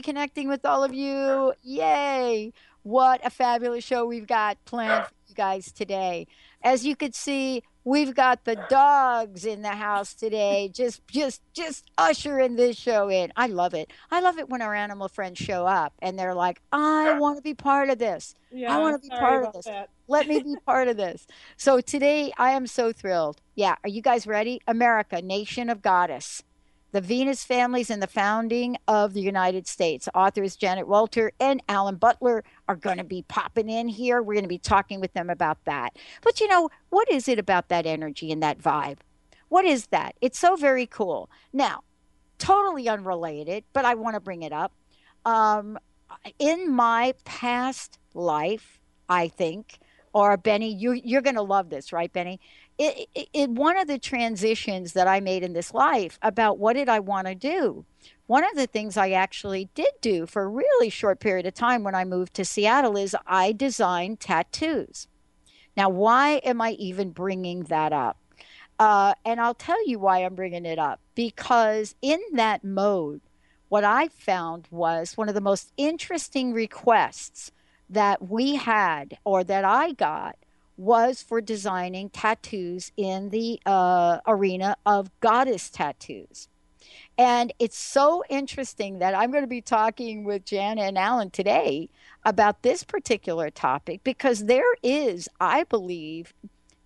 Be connecting with all of you. Yay! What a fabulous show we've got planned for you guys today. As you could see, we've got the dogs in the house today. Just just just ushering this show in. I love it. I love it when our animal friends show up and they're like, "I want to be part of this. Yeah, I want to be part of this. That. Let me be part of this." So today I am so thrilled. Yeah, are you guys ready? America, nation of goddess the Venus families and the founding of the United States. Authors Janet Wolter and Alan Butler are going to be popping in here. We're going to be talking with them about that. But you know, what is it about that energy and that vibe? What is that? It's so very cool. Now, totally unrelated, but I want to bring it up. Um, in my past life, I think, or Benny, you, you're going to love this, right, Benny? It, it, one of the transitions that I made in this life about what did I want to do. One of the things I actually did do for a really short period of time when I moved to Seattle is I designed tattoos. Now, why am I even bringing that up? Uh, and I'll tell you why I'm bringing it up. Because in that mode, what I found was one of the most interesting requests that we had or that I got was for designing tattoos in the uh, arena of goddess tattoos. And it's so interesting that I'm going to be talking with Jana and Alan today about this particular topic because there is, I believe,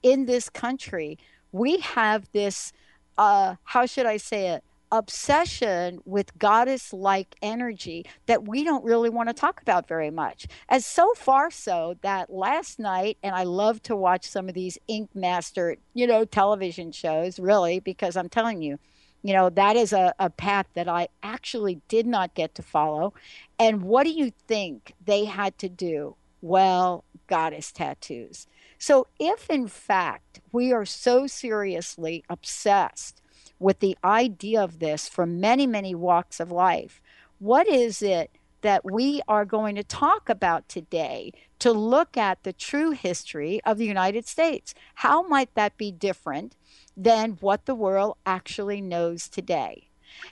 in this country, we have this, uh, how should I say it? Obsession with goddess like energy that we don't really want to talk about very much. As so far so that last night, and I love to watch some of these Ink Master, you know, television shows, really, because I'm telling you, you know, that is a, a path that I actually did not get to follow. And what do you think they had to do? Well, goddess tattoos. So, if in fact we are so seriously obsessed with the idea of this from many, many walks of life. What is it that we are going to talk about today to look at the true history of the United States? How might that be different than what the world actually knows today?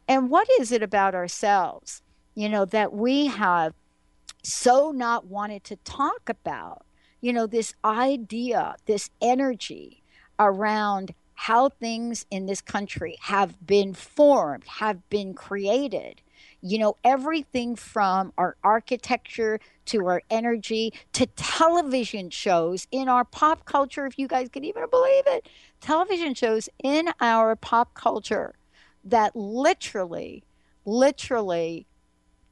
And what is it about ourselves, you know, that we have so not wanted to talk about? You know, this idea, this energy around how things in this country have been formed, have been created. You know, everything from our architecture to our energy to television shows in our pop culture, if you guys can even believe it, television shows in our pop culture that literally, literally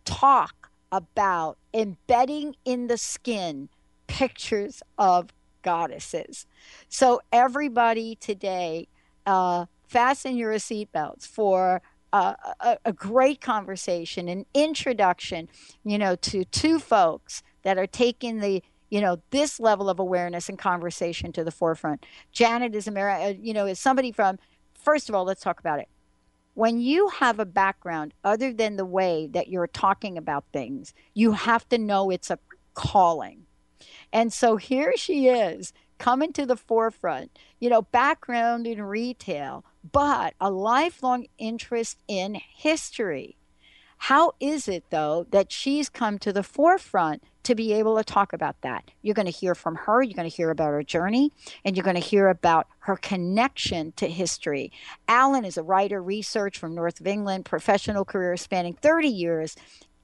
talk about embedding in the skin pictures of goddesses. So, everybody today, uh, fasten your seatbelts for a, a, a, great conversation, an introduction, you know, to two folks that are taking the, you know, this level of awareness and conversation to the forefront. Janet is America, uh, you know, is somebody from. First of all, let's talk about it. When you have a background other than the way that you're talking about things, you have to know it's a calling and so here she is coming to the forefront, you know, background in retail, but a lifelong interest in history. How is it, though, that she's come to the forefront to be able to talk about that? You're going to hear from her, you're going to hear about her journey, and you're going to hear about her connection to history. Alan is a writer, research from North of England, professional career spanning 30 years,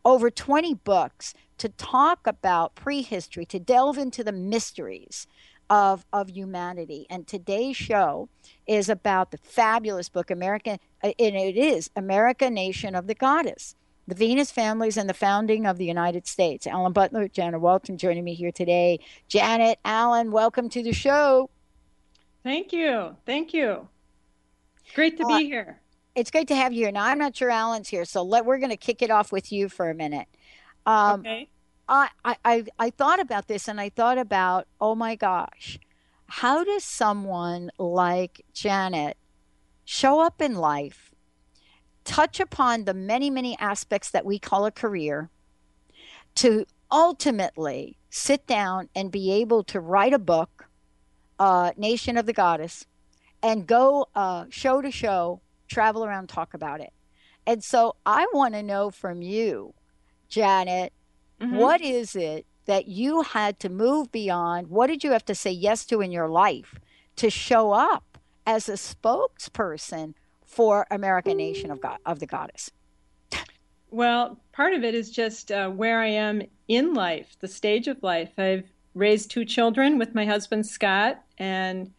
over 20 books to talk about prehistory, to delve into the mysteries of of humanity. And today's show is about the fabulous book American uh, and it is America Nation of the Goddess. The Venus families and the founding of the United States. Alan Butler, Janet Wolter joining me here today. Janet, Alan, welcome to the show. Thank you. Thank you. Great to uh, be here. It's great to have you here. Now, I'm not sure Alan's here, so let, we're going to kick it off with you for a minute. Um, okay. I, I, I thought about this and I thought about, oh my gosh, how does someone like Janet show up in life, touch upon the many, many aspects that we call a career, to ultimately sit down and be able to write a book, uh, Nation of the Goddess, and go uh, show to show, travel around, talk about it. And so I want to know from you, Janet, Mm-hmm. What is it that you had to move beyond? What did you have to say yes to in your life to show up as a spokesperson for American Nation of God of the Goddess? Well, part of it is just uh, where I am in life, the stage of life. I've raised two children with my husband Scott, and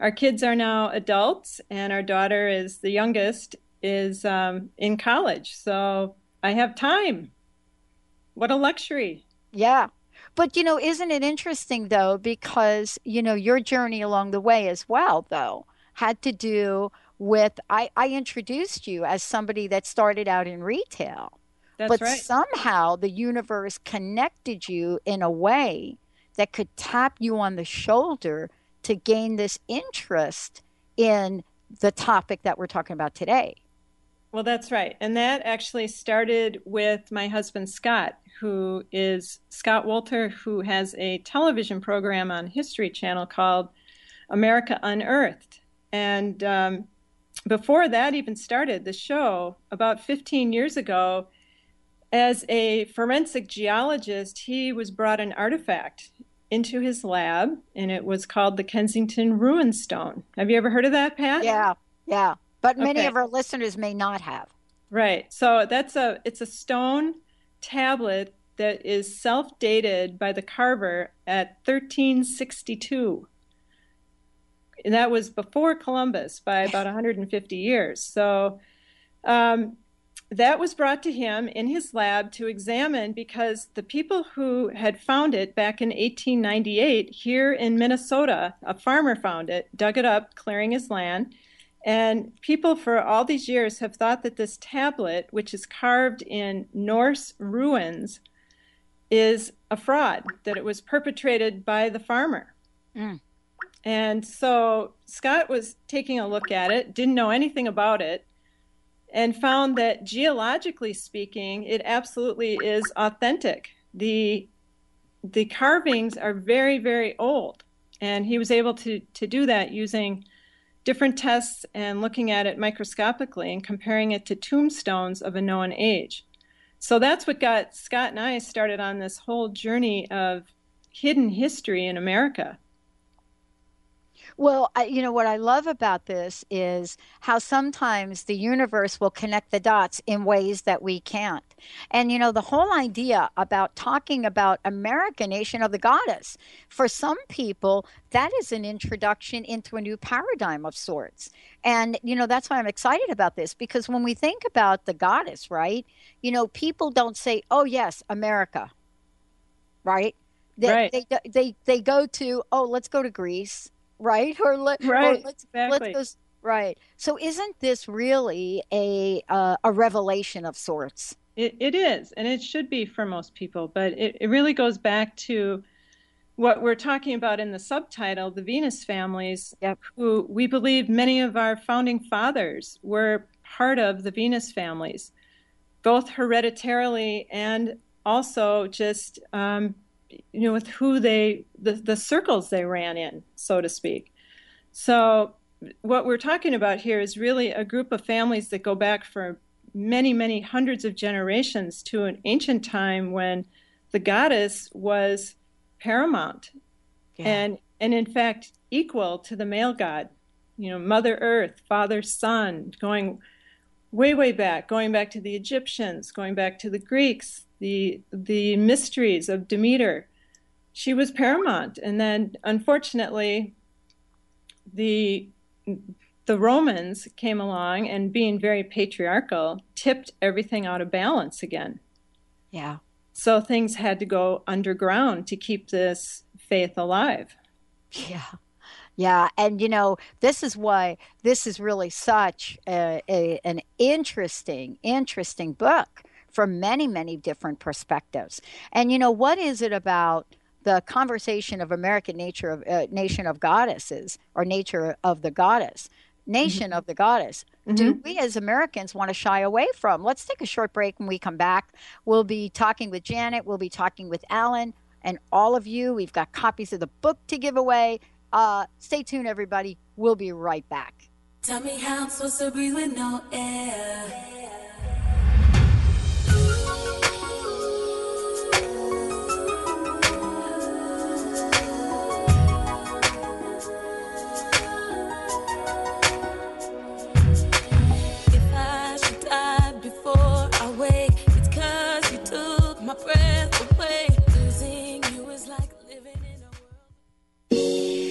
our kids are now adults, and our daughter is the youngest, is um, in college. So I have time what a luxury. Yeah. But, you know, isn't it interesting, though, because, you know, your journey along the way as well, though, had to do with I, I introduced you as somebody that started out in retail. That's but right. somehow the universe connected you in a way that could tap you on the shoulder to gain this interest in the topic that we're talking about today. Well, that's right. And that actually started with my husband, Scott, who is Scott Wolter, who has a television program on History Channel called America Unearthed. And um, before that even started, the show, about 15 years ago, as a forensic geologist, he was brought an artifact into his lab, and it was called the Kensington Runestone. Have you ever heard of that, Pat? Yeah, yeah. But many okay. of our listeners may not have. Right. So that's a it's a stone tablet that is self dated by the carver at 1362. And that was before Columbus by about 150 years. So um, that was brought to him in his lab to examine because the people who had found it back in 1898 here in Minnesota, a farmer found it, dug it up, clearing his land and people for all these years have thought that this tablet, which is carved in Norse runes, is a fraud, that it was perpetrated by the farmer. Mm. And so Scott was taking a look at it, didn't know anything about it, and found that geologically speaking, it absolutely is authentic. The the carvings are very, very old. And he was able to, to do that using different tests and looking at it microscopically and comparing it to tombstones of a known age. So that's what got Scott and I started on this whole journey of hidden history in America. Well, I, you know, what I love about this is how sometimes the universe will connect the dots in ways that we can't. And, you know, the whole idea about talking about America, nation of the goddess, for some people, that is an introduction into a new paradigm of sorts. And, you know, that's why I'm excited about this because when we think about the goddess, right, you know, people don't say, oh, yes, America, right? They, right. they, they, they go to, oh, let's go to Greece right? Or, let, right, or let's, exactly. let's go, right. So isn't this really a uh, a revelation of sorts? It, it is, and it should be for most people, but it, it really goes back to what we're talking about in the subtitle, the Venus families, yep. who we believe many of our founding fathers were part of the Venus families, both hereditarily and also just um, you know, with who they, the, the circles they ran in, so to speak. So, what we're talking about here is really a group of families that go back for many, many hundreds of generations to an ancient time when the goddess was paramount yeah. and and in fact equal to the male god. You know, Mother Earth, Father Sun, going way, way back, going back to the Egyptians, going back to the Greeks, the the mysteries of Demeter. She was paramount, and then unfortunately, the the Romans came along and, being very patriarchal, tipped everything out of balance again. Yeah. So things had to go underground to keep this faith alive. Yeah. Yeah, and you know, this is why this is really such a, a, an interesting, interesting book from many, many different perspectives. And you know, what is it about the conversation of American nature of uh, nation of goddesses or nature of the goddess nation mm-hmm. of the goddess mm-hmm. do we as Americans want to shy away from? Let's take a short break. When we come back, we'll be talking with Janet, we'll be talking with Alan, and all of you. We've got copies of the book to give away. Uh, stay tuned, everybody. We'll be right back. Tell me how I'm supposed to breathe with no air.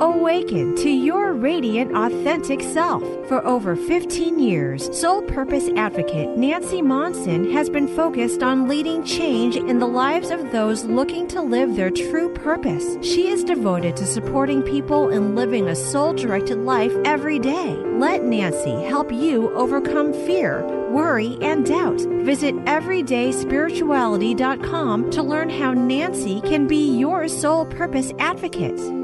Awaken to your radiant, authentic self. For over 15 years, Soul Purpose Advocate Nancy Monson has been focused on leading change in the lives of those looking to live their true purpose. She is devoted to supporting people in living a soul directed life every day. Let Nancy help you overcome fear, worry, and doubt. Visit everydayspirituality.com to learn how Nancy can be your soul purpose advocate.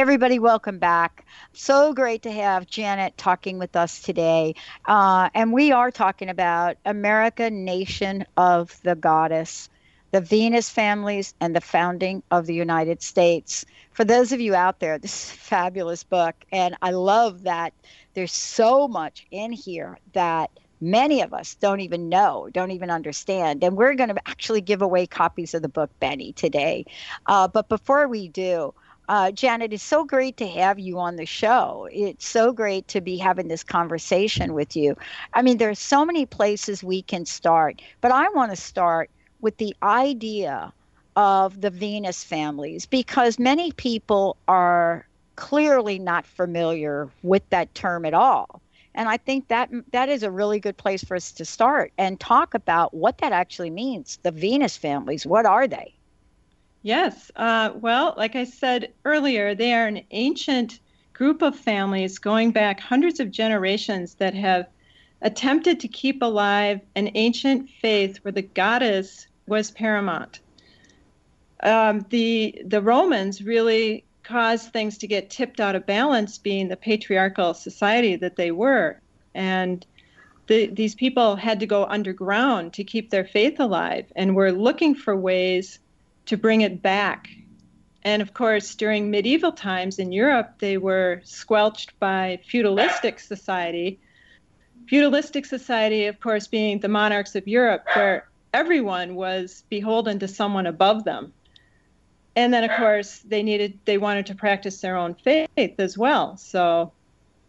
Everybody, welcome back. So great to have Janet talking with us today. Uh, and we are talking about America, Nation of the Goddess, the Venus families, and the founding of the United States. For those of you out there, this is a fabulous book. And I love that there's so much in here that many of us don't even know, don't even understand. And we're going to actually give away copies of the book, Benny, today. Uh, but before we do, uh, Janet, it's so great to have you on the show. It's so great to be having this conversation with you. I mean, there's so many places we can start, but I want to start with the idea of the Venus families because many people are clearly not familiar with that term at all. And I think that that is a really good place for us to start and talk about what that actually means. The Venus families, what are they? Yes. Uh, well, like I said earlier, they are an ancient group of families going back hundreds of generations that have attempted to keep alive an ancient faith where the goddess was paramount. Um, the the Romans really caused things to get tipped out of balance, being the patriarchal society that they were, and the, these people had to go underground to keep their faith alive, and were looking for ways to bring it back. And of course, during medieval times in Europe, they were squelched by feudalistic society. Feudalistic society, of course, being the monarchs of Europe, where everyone was beholden to someone above them. And then, of course, they needed, they wanted to practice their own faith as well. So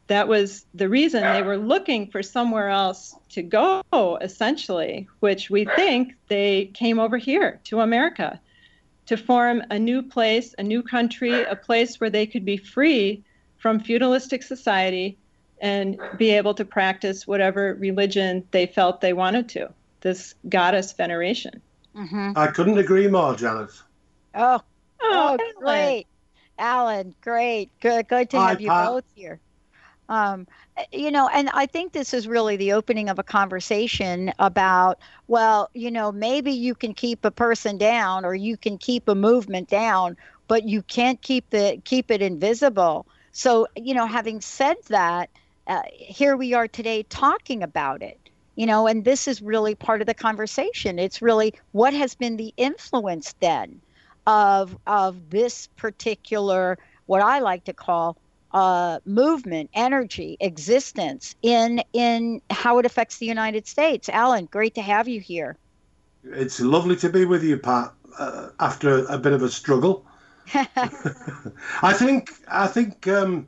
that was the reason they were looking for somewhere else to go, essentially, which we think they came over here to America to form a new place, a new country, a place where they could be free from feudalistic society and be able to practice whatever religion they felt they wanted to. This goddess veneration. Mm-hmm. I couldn't agree more, Janet. Oh, oh, oh great, Alan, great, good, good to Hi, have you Pat. both here. Um, you know, and I think this is really the opening of a conversation about, well, you know, maybe you can keep a person down or you can keep a movement down, but you can't keep the keep it invisible. So, you know, having said that, uh, here we are today talking about it. You know, and this is really part of the conversation. It's really what has been the influence then of of this particular what I like to call uh, movement, energy, existence in in how it affects the United States. Alan, great to have you here. It's lovely to be with you, Pat. Uh, after a bit of a struggle, I think I think um,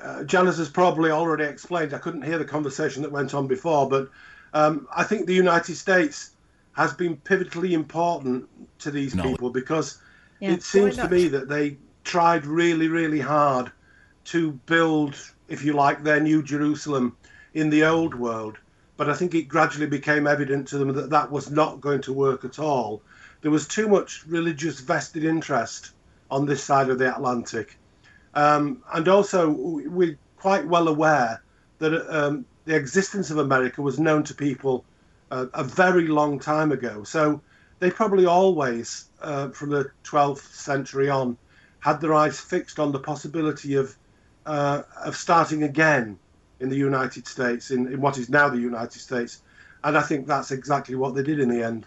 uh, Janice has probably already explained. I couldn't hear the conversation that went on before, but um, I think the United States has been pivotally important to these no. people because yeah. it seems to me that they tried really, really hard to build, if you like, their new Jerusalem in the old world. But I think it gradually became evident to them that that was not going to work at all. There was too much religious vested interest on this side of the Atlantic. Um, and also, we're quite well aware that um, the existence of America was known to people uh, a very long time ago. So they probably always, uh, from the 12th century on, had their eyes fixed on the possibility of uh, of starting again in the United States, in, in what is now the United States. And I think that's exactly what they did in the end.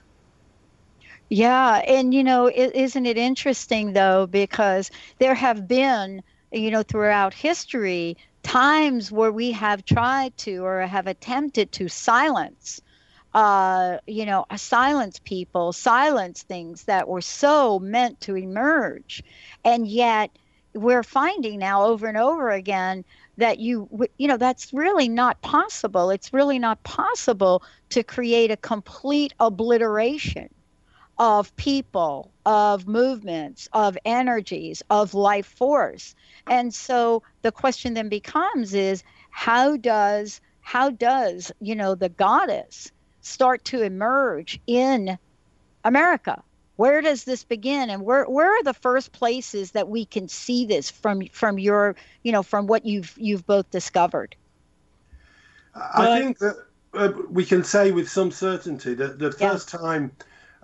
Yeah, and you know, is not it interesting though, because there have been, you know, throughout history, times where we have tried to or have attempted to silence, uh, you know, silence people, silence things that were so meant to emerge, and yet we're finding now over and over again that you you know that's really not possible. It's really not possible to create a complete obliteration of people of movements of energies of life force. And so the question then becomes is how does how does you know the goddess start to emerge in america where does this begin and where where are the first places that we can see this from from your you know from what you've you've both discovered i think that uh, we can say with some certainty that the first yeah. time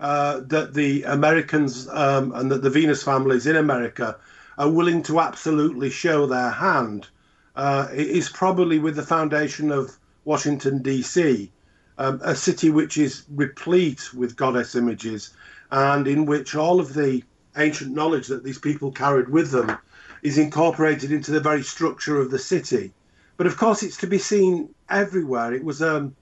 uh, that the Americans um, and that the Venus families in America are willing to absolutely show their hand uh, is probably with the foundation of Washington, D.C., um, a city which is replete with goddess images and in which all of the ancient knowledge that these people carried with them is incorporated into the very structure of the city. But of course, it's to be seen everywhere. It was um,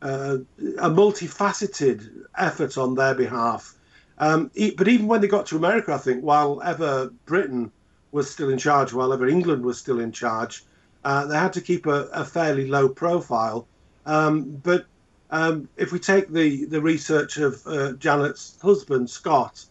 uh, a multifaceted effort on their behalf. Um, but even when they got to America, I think, while ever Britain was still in charge, while ever England was still in charge, uh, they had to keep a, a fairly low profile. Um, but um, if we take the, the research of uh, Janet's husband, Scott,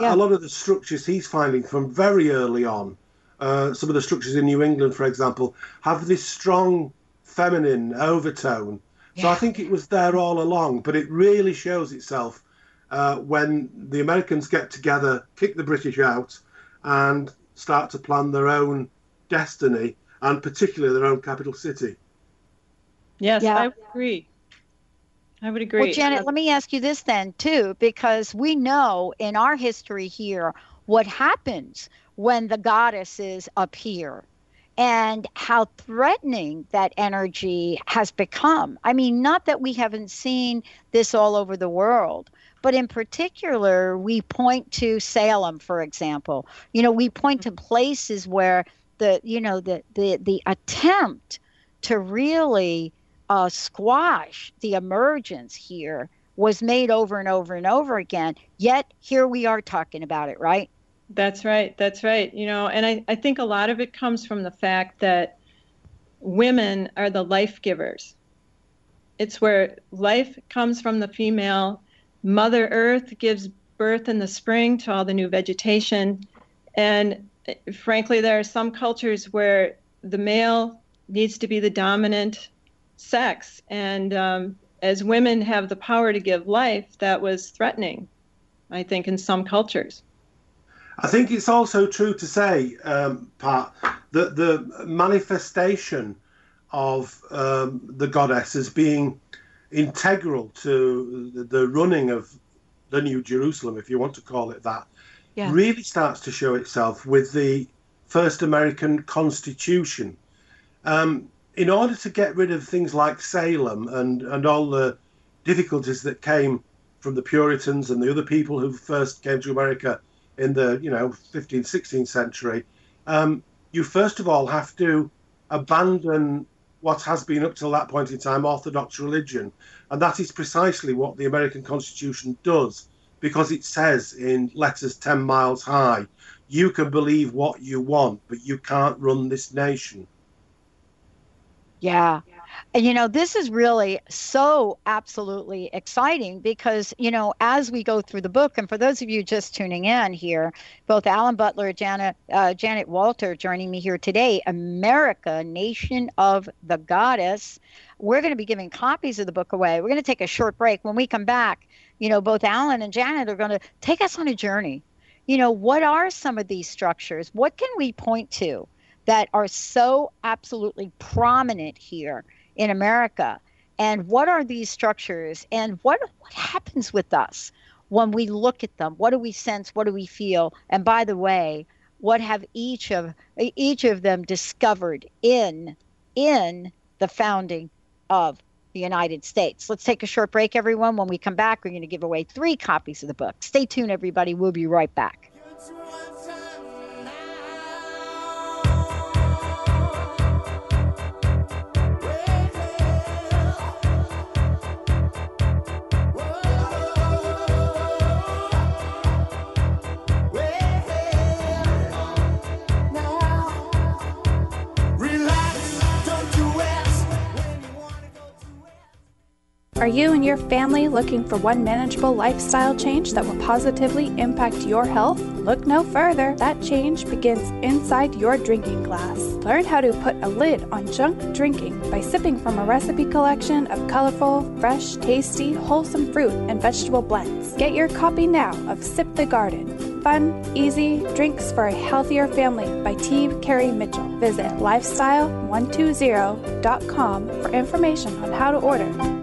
yeah. a lot of the structures he's finding from very early on, uh, some of the structures in New England, for example, have this strong feminine overtone. Yeah. So I think it was there all along, but it really shows itself uh, when the Americans get together, kick the British out, and start to plan their own destiny and particularly their own capital city. Yes, yeah. I agree. I would agree. Well, Janet, uh, let me ask you this then, too, because we know in our history here what happens when the goddesses appear and how threatening that energy has become. I mean, not that we haven't seen this all over the world, but in particular, we point to Salem, for example. You know, we point to places where the you know the the the attempt to really uh, squash the emergence here was made over and over and over again. Yet here we are talking about it, right? That's right. That's right. You know, and I, I think a lot of it comes from the fact that women are the life givers. It's where life comes from the female. Mother Earth gives birth in the spring to all the new vegetation. And frankly, there are some cultures where the male needs to be the dominant sex. And um, as women have the power to give life, that was threatening, I think, in some cultures. I think it's also true to say, um, Pat, that the manifestation of um, the goddess as being integral to the, the running of the New Jerusalem, if you want to call it that, yeah. really starts to show itself with the first American Constitution. Um, in order to get rid of things like Salem and, and all the difficulties that came from the Puritans and the other people who first came to America in the you know 15th, 16th century, um, you first of all have to abandon what has been up till that point in time Orthodox religion, and that is precisely what the American Constitution does because it says in letters 10 miles high, you can believe what you want, but you can't run this nation. Yeah. And you know, this is really so absolutely exciting because, you know, as we go through the book, and for those of you just tuning in here, both Alan Butler, and Janet, uh, Janet Wolter joining me here today, America, Nation of the Goddess. We're going to be giving copies of the book away. We're going to take a short break. When we come back, you know, both Alan and Janet are going to take us on a journey. You know, what are some of these structures? What can we point to that are so absolutely prominent here in America? And what are these structures? And what what happens with us when we look at them? What do we sense? What do we feel? And by the way, what have each of each of them discovered in in the founding of the United States. Let's take a short break, everyone. When we come back, we're going to give away three copies of the book. Stay tuned, everybody. We'll be right back. Are you and your family looking for one manageable lifestyle change that will positively impact your health? Look no further. That change begins inside your drinking glass. Learn how to put a lid on junk drinking by sipping from a recipe collection of colorful, fresh, tasty, wholesome fruit and vegetable blends. Get your copy now of Sip the Garden. Fun, easy drinks for a healthier family by T. Carey Mitchell. Visit lifestyle120.com for information on how to order.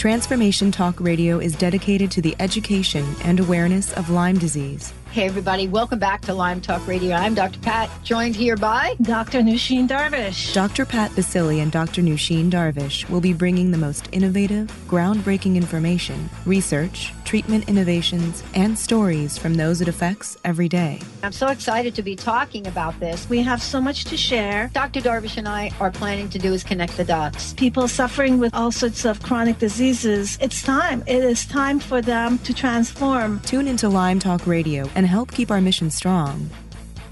Transformation Talk Radio is dedicated to the education and awareness of Lyme disease. Hey, everybody, welcome back to Lyme Talk Radio. I'm Dr. Pat, joined here by Dr. Nooshin Darvish. Dr. Pat Baccili and Dr. Nooshin Darvish will be bringing the most innovative, groundbreaking information, research, treatment innovations, and stories from those it affects every day. I'm so excited to be talking about this. We have so much to share. Dr. Darvish and I are planning to do is connect the dots. People suffering with all sorts of chronic diseases, it's time. It is time for them to transform. Tune into Lyme Talk Radio and help keep our mission strong.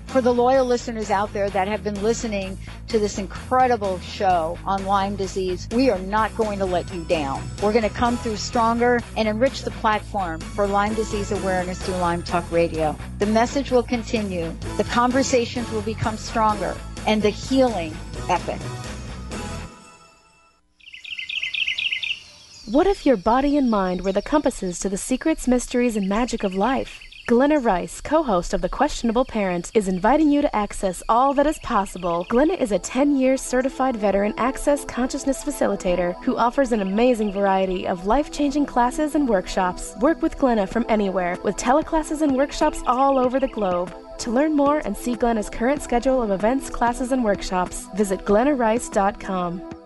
For the loyal listeners out there that have been listening to this incredible show on Lyme disease, we are not going to let you down. We're going to come through stronger and enrich the platform for Lyme disease awareness through Lyme Talk Radio. The message will continue, the conversations will become stronger, and the healing epic. What if your body and mind were the compasses to the secrets, mysteries, and magic of life? Glenna Rice, co host of The Questionable Parent, is inviting you to access all that is possible. Glenna is a 10 year certified veteran access consciousness facilitator who offers an amazing variety of life changing classes and workshops. Work with Glenna from anywhere with teleclasses and workshops all over the globe. To learn more and see Glenna's current schedule of events, classes, and workshops, visit glennarice.com.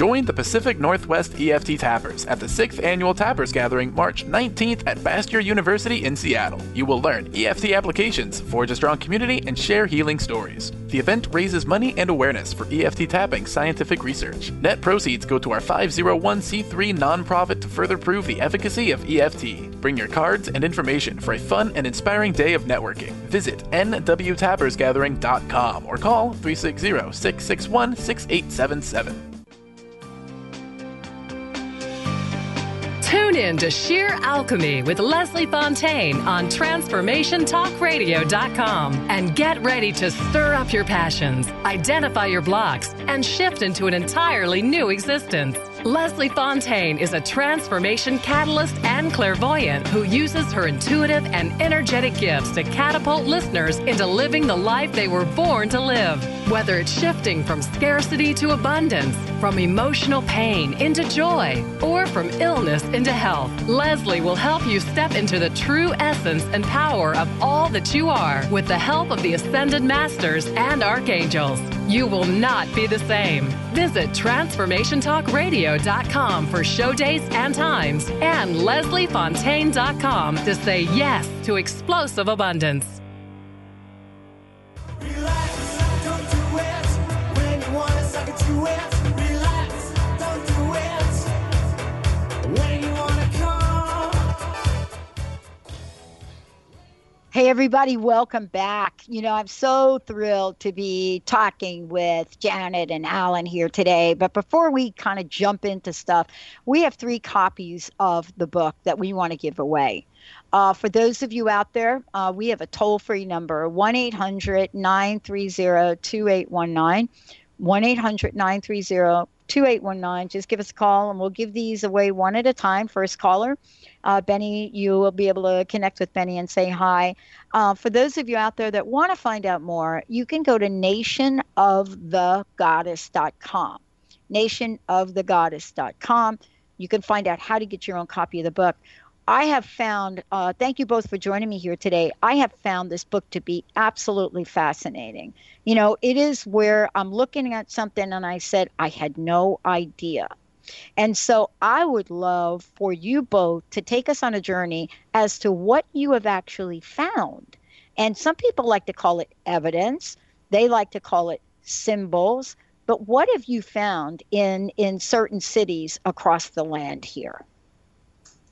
Join the Pacific Northwest EFT Tappers at the 6th Annual Tappers Gathering March 19th at Bastyr University in Seattle. You will learn EFT applications, forge a strong community, and share healing stories. The event raises money and awareness for EFT tapping scientific research. Net proceeds go to our 501c3 nonprofit to further prove the efficacy of EFT. Bring your cards and information for a fun and inspiring day of networking. Visit nwtappersgathering.com or call 360 661 6877. Tune in to Sheer Alchemy with Leslie Fontaine on TransformationTalkRadio.com and get ready to stir up your passions, identify your blocks, and shift into an entirely new existence. Leslie Fontaine is a transformation catalyst and clairvoyant who uses her intuitive and energetic gifts to catapult listeners into living the life they were born to live. Whether it's shifting from scarcity to abundance, from emotional pain into joy, or from illness into health, Leslie will help you step into the true essence and power of all that you are with the help of the Ascended Masters and Archangels. You will not be the same. Visit TransformationTalkRadio.com for show dates and times and LeslieFontaine.com to say yes to explosive abundance. Hey, everybody, welcome back. You know, I'm so thrilled to be talking with Janet and Alan here today. But before we kind of jump into stuff, we have three copies of the book that we want to give away. Uh, for those of you out there, uh, we have a toll free number 1 800 930 2819. 1 800 930 2819. Just give us a call and we'll give these away one at a time. First caller. Uh, Benny, you will be able to connect with Benny and say hi. Uh, for those of you out there that want to find out more, you can go to nationofthegoddess.com. Nationofthegoddess.com. You can find out how to get your own copy of the book. I have found, uh, thank you both for joining me here today. I have found this book to be absolutely fascinating. You know, it is where I'm looking at something and I said, I had no idea. And so I would love for you both to take us on a journey as to what you have actually found. And some people like to call it evidence, they like to call it symbols. But what have you found in, in certain cities across the land here?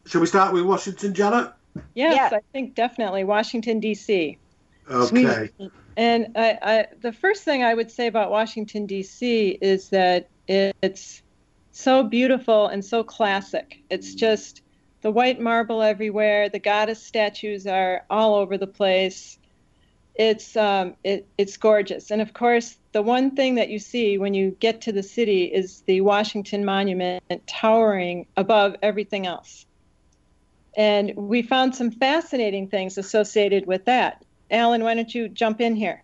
Shall we start with Washington, Janet? Yes, yeah. I think definitely Washington, D.C. Okay. And I, I, the first thing I would say about Washington, D.C. is that it's so beautiful and so classic. It's just the white marble everywhere. The goddess statues are all over the place. It's um, it, it's gorgeous, and of course, the one thing that you see when you get to the city is the Washington Monument towering above everything else. And we found some fascinating things associated with that. Alan, why don't you jump in here?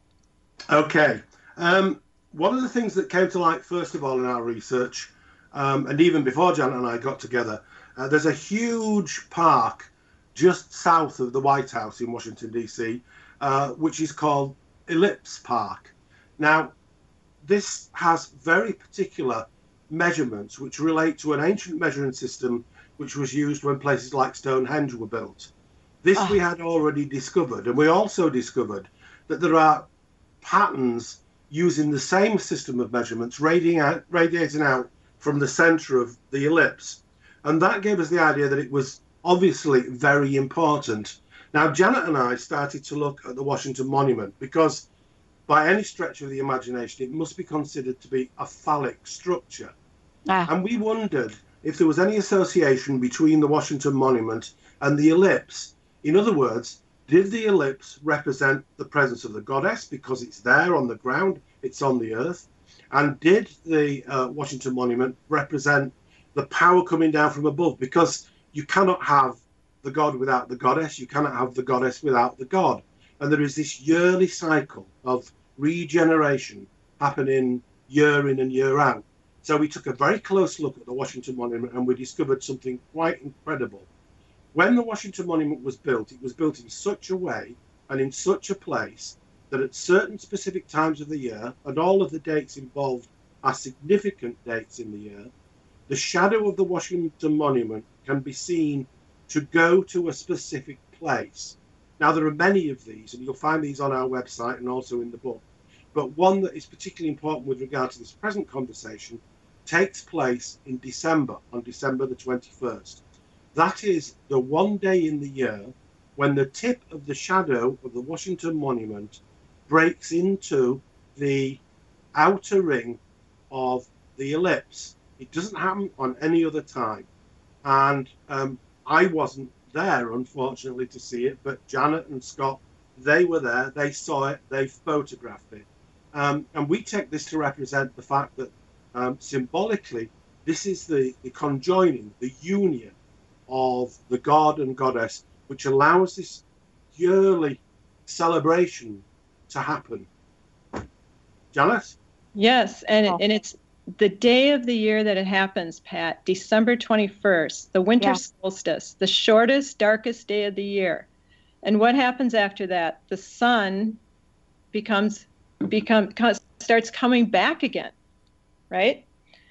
Okay. Um, one of the things that came to light first of all in our research um, and even before Janet and I got together, uh, there's a huge park just south of the White House in Washington, D.C., uh, which is called Ellipse Park. Now, this has very particular measurements which relate to an ancient measuring system which was used when places like Stonehenge were built. This oh. we had already discovered, and we also discovered that there are patterns using the same system of measurements radiating out, radiating out from the center of the ellipse. And that gave us the idea that it was obviously very important. Now, Janet and I started to look at the Washington Monument because, by any stretch of the imagination, it must be considered to be a phallic structure. Ah. And we wondered if there was any association between the Washington Monument and the ellipse. In other words, did the ellipse represent the presence of the goddess because it's there on the ground, it's on the earth? And did the uh, Washington Monument represent the power coming down from above? Because you cannot have the god without the goddess, you cannot have the goddess without the god. And there is this yearly cycle of regeneration happening year in and year out. So we took a very close look at the Washington Monument and we discovered something quite incredible. When the Washington Monument was built, it was built in such a way and in such a place that at certain specific times of the year, and all of the dates involved are significant dates in the year, the shadow of the Washington Monument can be seen to go to a specific place. Now, there are many of these, and you'll find these on our website and also in the book. But one that is particularly important with regard to this present conversation takes place in December, on December the 21st. That is the one day in the year when the tip of the shadow of the Washington Monument breaks into the outer ring of the ellipse. It doesn't happen on any other time. And um, I wasn't there, unfortunately, to see it, but Janet and Scott, they were there, they saw it, they photographed it. Um, and we take this to represent the fact that um, symbolically, this is the, the conjoining, the union of the god and goddess, which allows this yearly celebration to happen. Janet? Yes, and oh. and it's the day of the year that it happens, Pat, December 21st, the winter yeah. solstice, the shortest, darkest day of the year. And what happens after that? The sun becomes become starts coming back again right?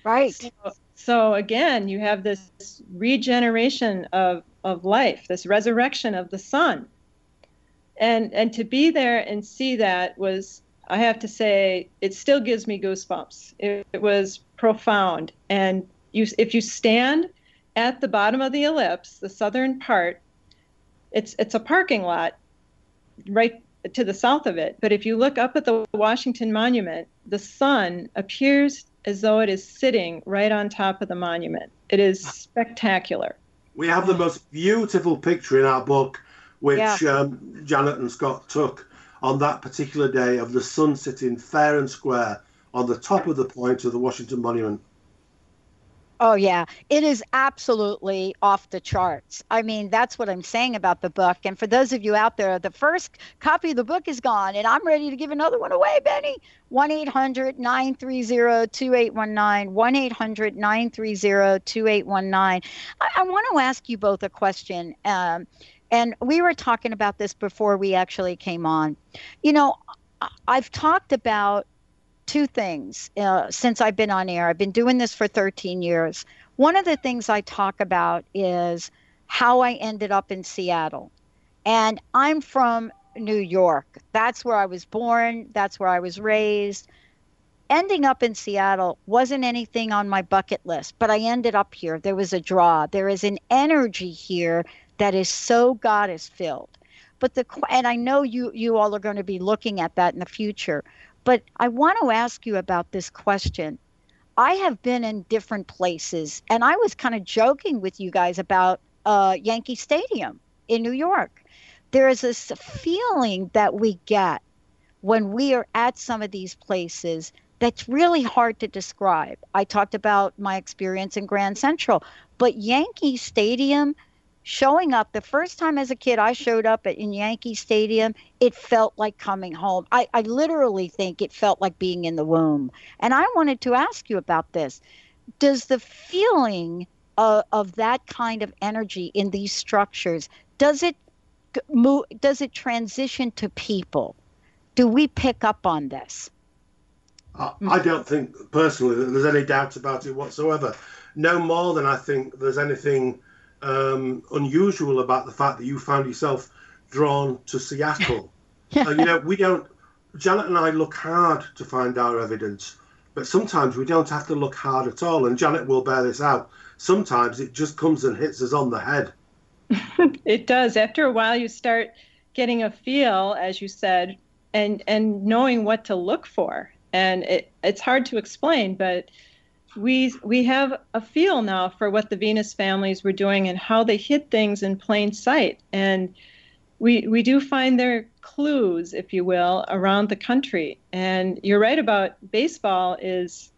Right. So, so again, you have this regeneration of, of life, this resurrection of the sun. And and to be there and see that was I have to say it still gives me goosebumps. It, it was profound. And you if you stand at the bottom of the ellipse, the southern part, it's it's a parking lot right to the south of it. But if you look up at the Washington Monument, the sun appears as though it is sitting right on top of the monument. It is spectacular. We have the most beautiful picture in our book, which yeah. um, Janet and Scott took on that particular day of the sun sitting fair and square on the top of the point of the Washington Monument. Oh, yeah. It is absolutely off the charts. I mean, that's what I'm saying about the book. And for those of you out there, the first copy of the book is gone, and I'm ready to give another one away, Benny. 1 800 930 2819. 1 800 930 2819. I want to ask you both a question. Um, and we were talking about this before we actually came on. You know, I've talked about two things uh, since I've been on air. I've been doing this for 13 years. One of the things I talk about is how I ended up in Seattle. And I'm from New York. That's where I was born, that's where I was raised. Ending up in Seattle wasn't anything on my bucket list, but I ended up here. There was a draw. There is an energy here that is so goddess filled. But the and I know you you all are going to be looking at that in the future. But I want to ask you about this question. I have been in different places, and I was kind of joking with you guys about uh, Yankee Stadium in New York. There is this feeling that we get when we are at some of these places that's really hard to describe. I talked about my experience in Grand Central, but Yankee Stadium showing up the first time as a kid i showed up at, in yankee stadium it felt like coming home I, I literally think it felt like being in the womb and i wanted to ask you about this does the feeling of, of that kind of energy in these structures does it move? Does it transition to people? Do we pick up on this? I, I don't think personally that there's any doubt about it whatsoever. No more than I think there's anything um, unusual about the fact that you found yourself drawn to Seattle. uh, you know, we don't. Janet and I look hard to find our evidence, but sometimes we don't have to look hard at all. And Janet will bear this out. Sometimes it just comes and hits us on the head. it does. After a while, you start getting a feel, as you said, and and knowing what to look for. And it, it's hard to explain, but we we have a feel now for what the Venus families were doing and how they hid things in plain sight. And we we do find their clues, if you will, around the country. And you're right about baseball is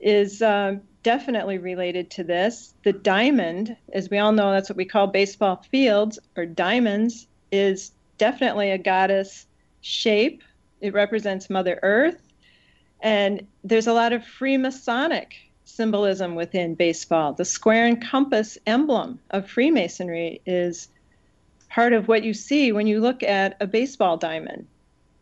is uh, definitely related to this. The diamond, as we all know, that's what we call baseball fields or diamonds, is definitely a goddess shape. It represents Mother Earth. And there's a lot of Freemasonic symbolism within baseball. The square and compass emblem of Freemasonry is part of what you see when you look at a baseball diamond.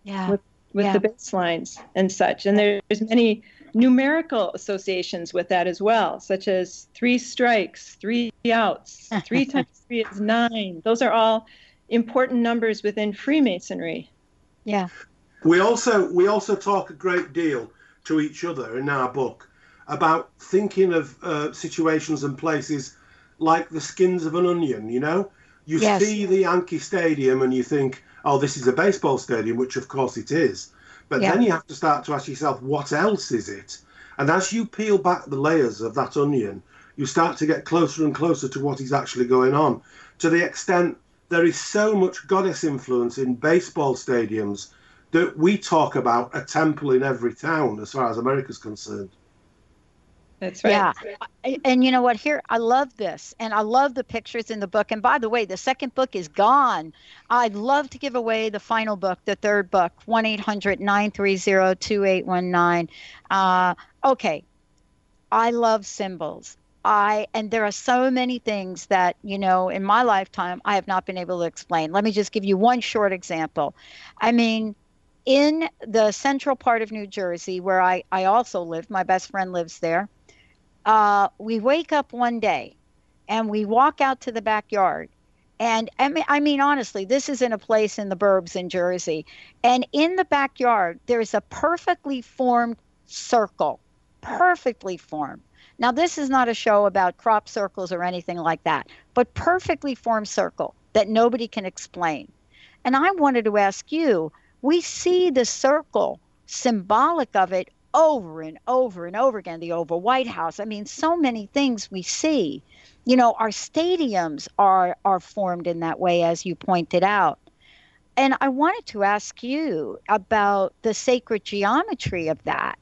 Yeah. With, with yeah. the baselines and such. And there's many numerical associations with that as well, such as three strikes, three outs, three times three is nine. Those are all important numbers within Freemasonry. Yeah. We also we also talk a great deal to each other in our book about thinking of uh, situations and places like the skins of an onion. You know, you Yes. see the Yankee Stadium and you think, oh, this is a baseball stadium, which of course it is. But Yeah. then you have to start to ask yourself, what else is it? And as you peel back the layers of that onion, you start to get closer and closer to what is actually going on. To the extent there is so much goddess influence in baseball stadiums that we talk about a temple in every town as far as America's concerned. That's right. Yeah. I- And you know what? Here, I love this. And I love the pictures in the book. And by the way, the second book is gone. I'd love to give away the final book, the third book, 1 800 930 2819. Uh, Okay. I love symbols. I and there are so many things that, you know, in my lifetime I have not been able to explain. Let me just give you one short example. I mean, in the central part of New Jersey, where I, I also live, my best friend lives there. Uh, we wake up one day and we walk out to the backyard. And I mean, I mean, honestly, this is in a place in the burbs in Jersey. And in the backyard, there's a perfectly formed circle, perfectly formed. Now, this is not a show about crop circles or anything like that, but perfectly formed circle that nobody can explain. And I wanted to ask you we see the circle symbolic of it over and over and over again the oval white house. I mean so many things we see. You know our stadiums are are formed in that way as you pointed out. And i wanted to ask you about the sacred geometry of that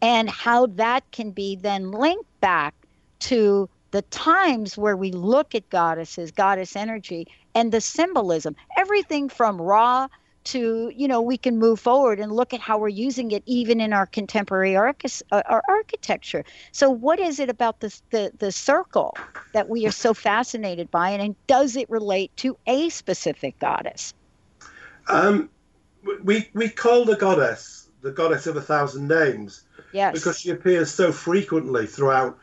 and how that can be then linked back to the times where we look at goddesses goddess energy and the symbolism. Everything from Ra to you know we can move forward and look at how we're using it even in our contemporary uh, our architecture so what is it about this the the circle that we are so fascinated by and, and does it relate to a specific goddess Um, we we call the goddess the goddess of a thousand names yes because she appears so frequently throughout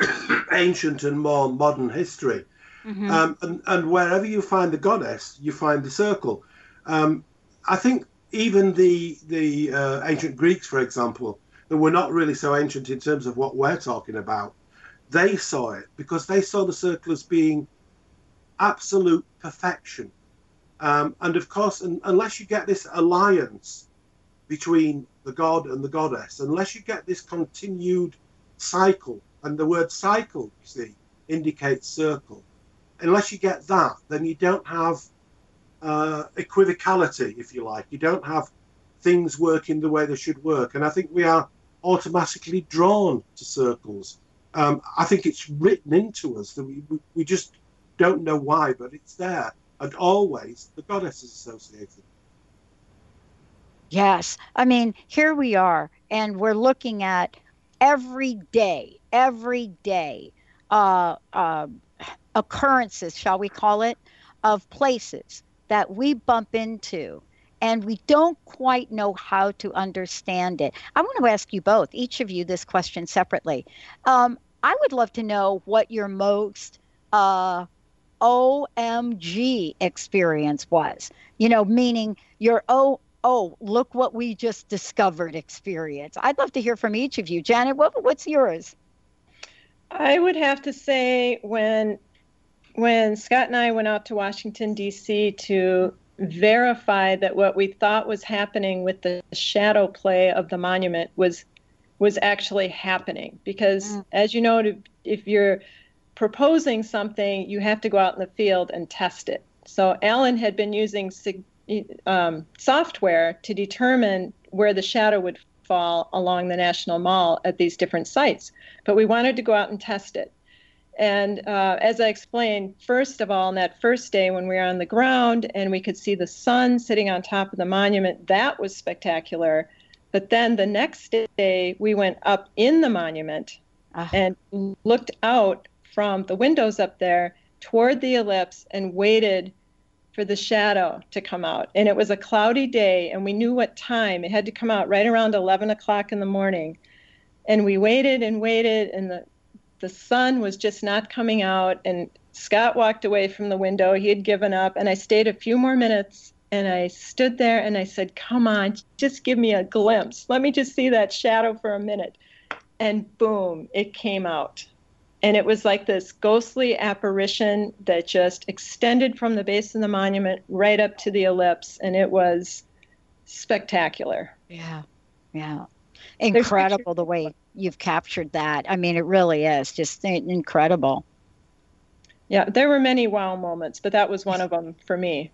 ancient and more modern history. Mhm. Um, and, and wherever you find the goddess, you find the circle. Um, I think even the the uh, ancient Greeks, for example, that were not really so ancient in terms of what we're talking about, they saw it because they saw the circle as being absolute perfection. Um, and of course, un unless you get this alliance between the god and the goddess, unless you get this continued cycle, and the word cycle, you see, indicates circle, unless you get that, then you don't have uh, equivocality, if you like. You don't have things working the way they should work. And I think we are automatically drawn to circles. Um, I think it's written into us that we, we, just don't know why, but it's there. And always the goddess is associated. Yes. I mean, here we are, and we're looking at every day, every day uh, uh, occurrences, shall we call it, of places that we bump into and we don't quite know how to understand it. I want to ask you both, each of you, this question separately. Um, I would love to know what your most uh, OMG experience was. You know, meaning your oh oh look what we just discovered experience. I'd love to hear from each of you. Janet, what, what's yours? I would have to say when when Scott and I went out to Washington D.C. to verify that what we thought was happening with the shadow play of the monument was was actually happening because mm. as you know if you're proposing something you have to go out in the field and test it so alan had been using um, software to determine where the shadow would fall along the national mall at these different sites but we wanted to go out and test it and uh, as I explained, first of all, on that first day when we were on the ground and we could see the sun sitting on top of the monument, that was spectacular. But then the next day, we went up in the monument uh. and looked out from the windows up there toward the ellipse and waited for the shadow to come out. And it was a cloudy day, and we knew what time. It had to come out right around 11 o'clock in the morning. And we waited and waited, and the the sun was just not coming out and Scott walked away from the window. He had given up and I stayed a few more minutes and I stood there and I said, "Come on, just give me a glimpse. Let me just see that shadow for a minute." And boom, it came out. And it was like this ghostly apparition that just extended from the base of the monument right up to the ellipse and it was spectacular. Yeah. Yeah. Incredible the way you've captured that. I mean, it really is just incredible. Yeah, there were many wow moments, but that was one of them for me.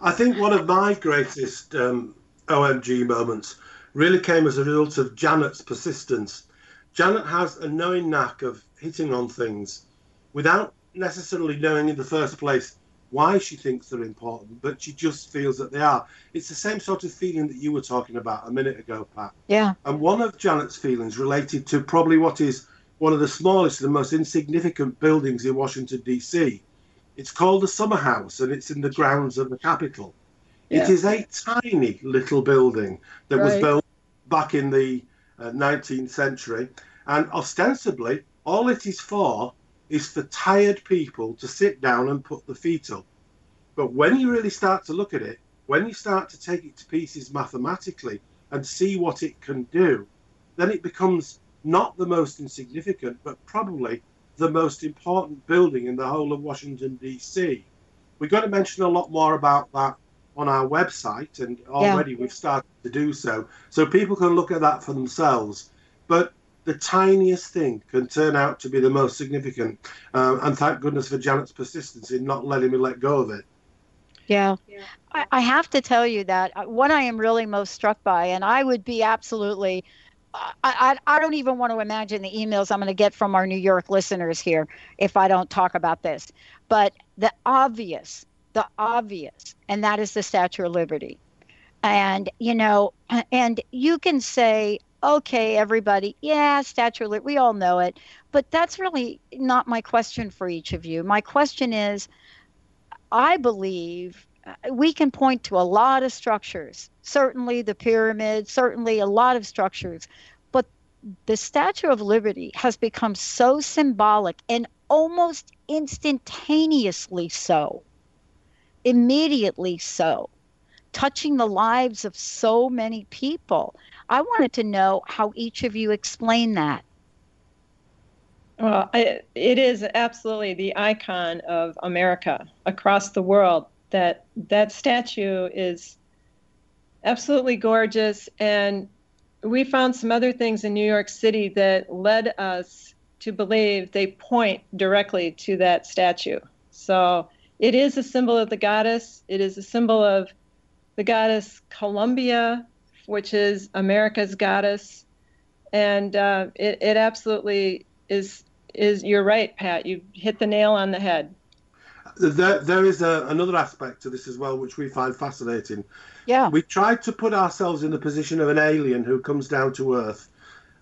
I think one of my greatest um, OMG moments really came as a result of Janet's persistence. Janet has a knowing knack of hitting on things without necessarily knowing in the first place why she thinks they're important, but she just feels that they are. It's the same sort of feeling that you were talking about a minute ago, Pat. Yeah. And one of Janet's feelings related to probably what is one of the smallest and most insignificant buildings in Washington, D.C. It's called the Summer House and it's in the grounds of the Capitol. Yeah. It is a tiny little building that right. was built back in the uh, 19th century. And ostensibly, all it is for is for tired people to sit down and put the feet up. But when you really start to look at it, when you start to take it to pieces mathematically and see what it can do, then it becomes not the most insignificant, but probably the most important building in the whole of Washington, D.C. We're going to mention a lot more about that on our website, and already yeah. we've started to do so. So people can look at that for themselves. But the tiniest thing can turn out to be the most significant. Um, and thank goodness for Janet's persistence in not letting me let go of it. Yeah. yeah. I, I, have to tell you that uh, what I am really most struck by, and I would be absolutely, I, I, I don't even want to imagine the emails I'm going to get from our New York listeners here if I don't talk about this. But the obvious, the obvious, and that is the Statue of Liberty. And, you know, and you can say, okay, everybody, yeah, Statue of we all know it. But that's really not my question for each of you. My question is I believe uh, we can point to a lot of structures, certainly the pyramid, certainly a lot of structures, but the Statue of Liberty has become so symbolic and almost instantaneously so, immediately so, touching the lives of so many people. I wanted to know how each of you explain that. Well, I, it is absolutely the icon of America across the world. That that statue is absolutely gorgeous, and we found some other things in New York City that led us to believe they point directly to that statue. So it is a symbol of the goddess. It is a symbol of the goddess Columbia, which is America's goddess, and uh, it, it absolutely is is. You're right, Pat. You hit the nail on the head. There, there is a, another aspect to this as well, which we find fascinating. Yeah. We tried to put ourselves in the position of an alien who comes down to Earth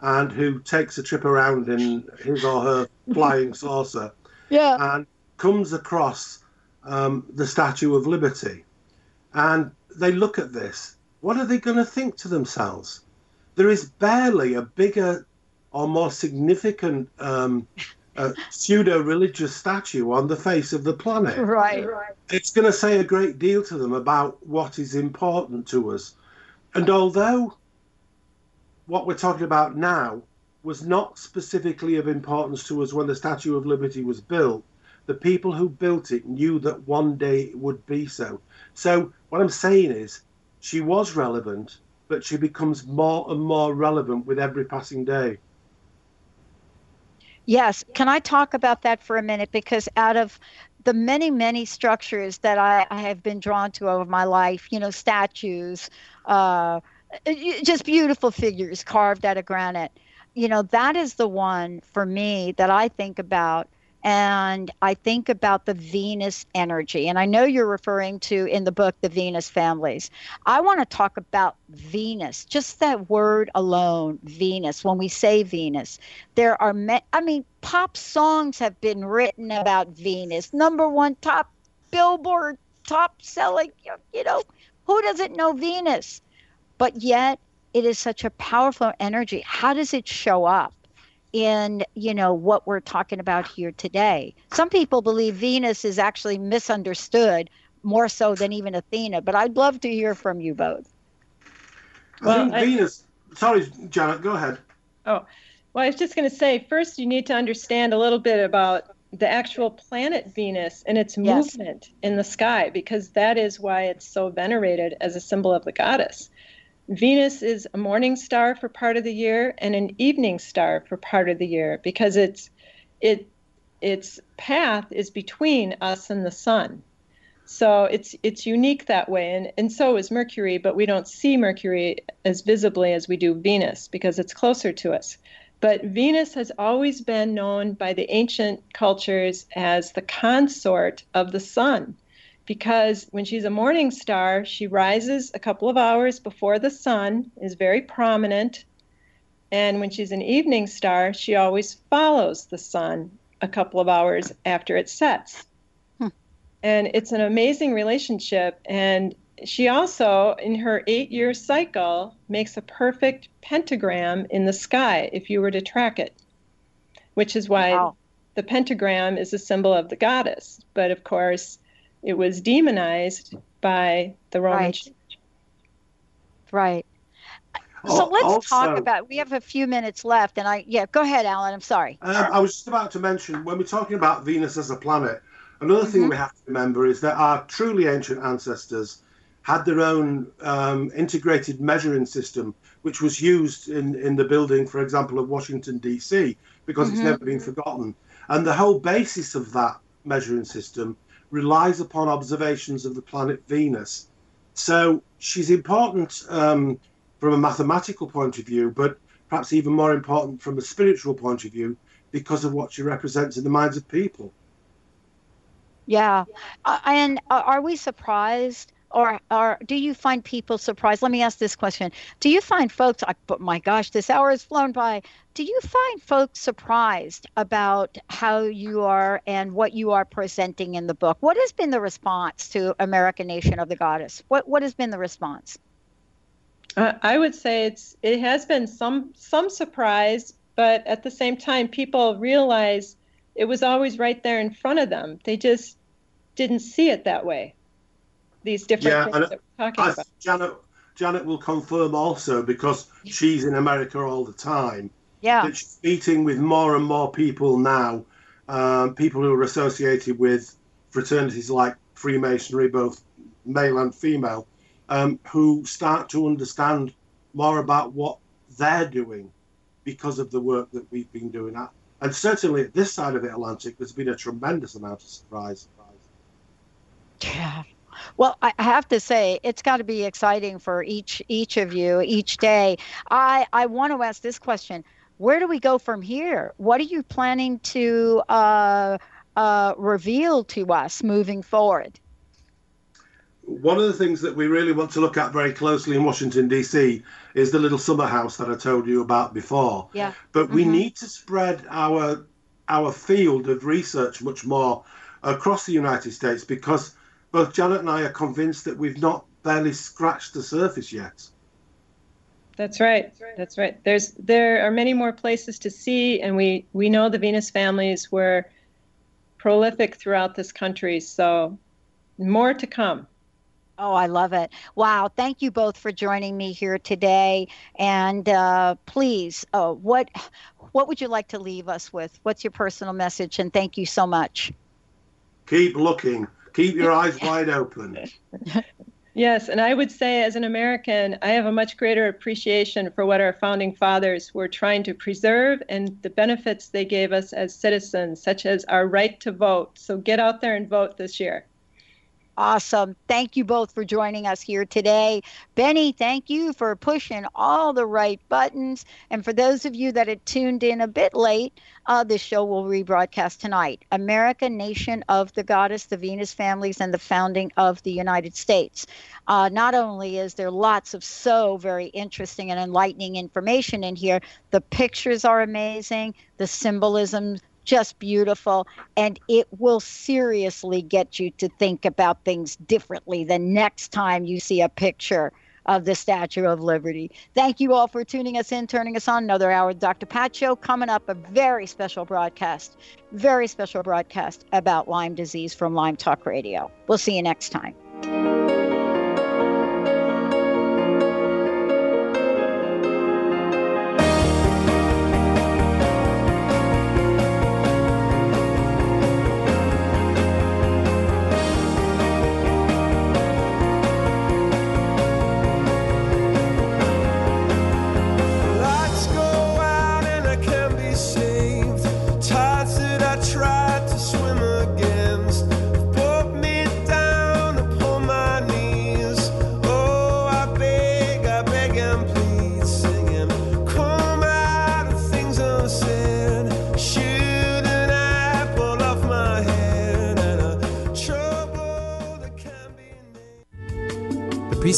and who takes a trip around in his or her flying saucer. Yeah. And comes across um, the Statue of Liberty, and they look at this. What are they going to think to themselves? There is barely a bigger or more significant um, uh, pseudo religious statue on the face of the planet. Right. It's going to say a great deal to them about what is important to us. And although what we're talking about now was not specifically of importance to us when the Statue of Liberty was built, the people who built it knew that one day it would be so. So, what I'm saying is, she was relevant, but she becomes more and more relevant with every passing day. Yes. Can I talk about that for a minute? Because out of the many, many structures that I, I have been drawn to over my life, you know, statues, uh, just beautiful figures carved out of granite. You know, that is the one for me that I think about and I think about the Venus energy. And I know you're referring to in the book the Venus families. I want to talk about Venus, just that word alone, Venus. When we say Venus, there are, me- I mean, pop songs have been written about Venus, number one top billboard, top selling, you know, who doesn't know Venus? But yet, it is such a powerful energy. How does it show up? In you know what we're talking about here today. Some people believe Venus is actually misunderstood more so than even Athena, but I'd love to hear from you both. Well, think I, Venus. Sorry, Janet, go ahead. Oh, well, I was just going to say first you need to understand a little bit about the actual planet Venus and its yes. movement in the sky because that is why it's so venerated as a symbol of the goddess. Venus is a morning star for part of the year and an evening star for part of the year because it's it its path is between us and the sun. So it's it's unique that way and, and so is Mercury, but we don't see Mercury as visibly as we do Venus because it's closer to us. But Venus has always been known by the ancient cultures as the consort of the sun because when she's a morning star, she rises a couple of hours before the sun, is very prominent. And when she's an evening star, she always follows the sun a couple of hours after it sets. Hmm. And it's an amazing relationship. And she also, in her eight year cycle, makes a perfect pentagram in the sky if you were to track it, which is why wow. the pentagram is a symbol of the goddess. But of course, it was demonized by the Roman right. Church. Right. So let's also, talk about. We have a few minutes left, and I yeah, go ahead, Alan. I'm sorry. Um, I was just about to mention when we're talking about Venus as a planet. Another mm-hmm. thing we have to remember is that our truly ancient ancestors had their own um, integrated measuring system, which was used in, in the building, for example, of Washington D.C. because mm-hmm. it's never been forgotten. And the whole basis of that measuring system relies upon observations of the planet Venus. So she's important um, from a mathematical point of view, but perhaps even more important from a spiritual point of view because of what she represents in the minds of people. Yeah. And are we surprised or or do you find people surprised? Let me ask this question: Do you find folks? I, But my gosh, this hour has flown by. Do you find folks surprised about how you are and what you are presenting in the book? What has been the response to American Nation of the Goddess? What what has been the response? Uh, I would say it's it has been some some surprise, but at the same time, people realize it was always right there in front of them. They just didn't see it that way these different yeah, things that we're talking about. Janet, Janet will confirm also because she's in America all the time. Yeah. That she's meeting with more and more people now, um, people who are associated with fraternities like Freemasonry, both male and female, um, who start to understand more about what they're doing because of the work that we've been doing. At. And certainly at this side of the Atlantic, there's been a tremendous amount of surprise. Yeah, well, I have to say it's got to be exciting for each each of you each day. I I want to ask this question: Where do we go from here? What are you planning to uh, uh, reveal to us moving forward? One of the things that we really want to look at very closely in Washington D.C. is the little summer house that I told you about before. Yeah. But we mm-hmm. need to spread our our field of research much more across the United States because both Janet and I are convinced that we've not barely scratched the surface yet. That's right. That's right. There's there are many more places to see, and we we know the Venus families were prolific throughout this country. So more to come. Oh, I love it. Wow. Thank you both for joining me here today. And uh, please, uh, what what would you like to leave us with? What's your personal message? And thank you so much. Keep looking. Keep your eyes wide open. Yes, and I would say as an American, I have a much greater appreciation for what our founding fathers were trying to preserve and the benefits they gave us as citizens, such as our right to vote. So get out there and vote this year. Awesome. Thank you both for joining us here today. Benny, thank you for pushing all the right buttons. And for those of you that had tuned in a bit late, uh, this show will rebroadcast tonight. America, Nation of the Goddess, the Venus families, and the founding of the United States. Uh, not only is there lots of so very interesting and enlightening information in here, the pictures are amazing, the symbolism just beautiful and it will seriously get you to think about things differently the next time you see a picture of the Statue of Liberty. Thank you all for tuning us in, turning us on. Another hour Dr. Pat coming up, a very special broadcast, very special broadcast about Lyme disease from Lyme Talk Radio. We'll see you next time.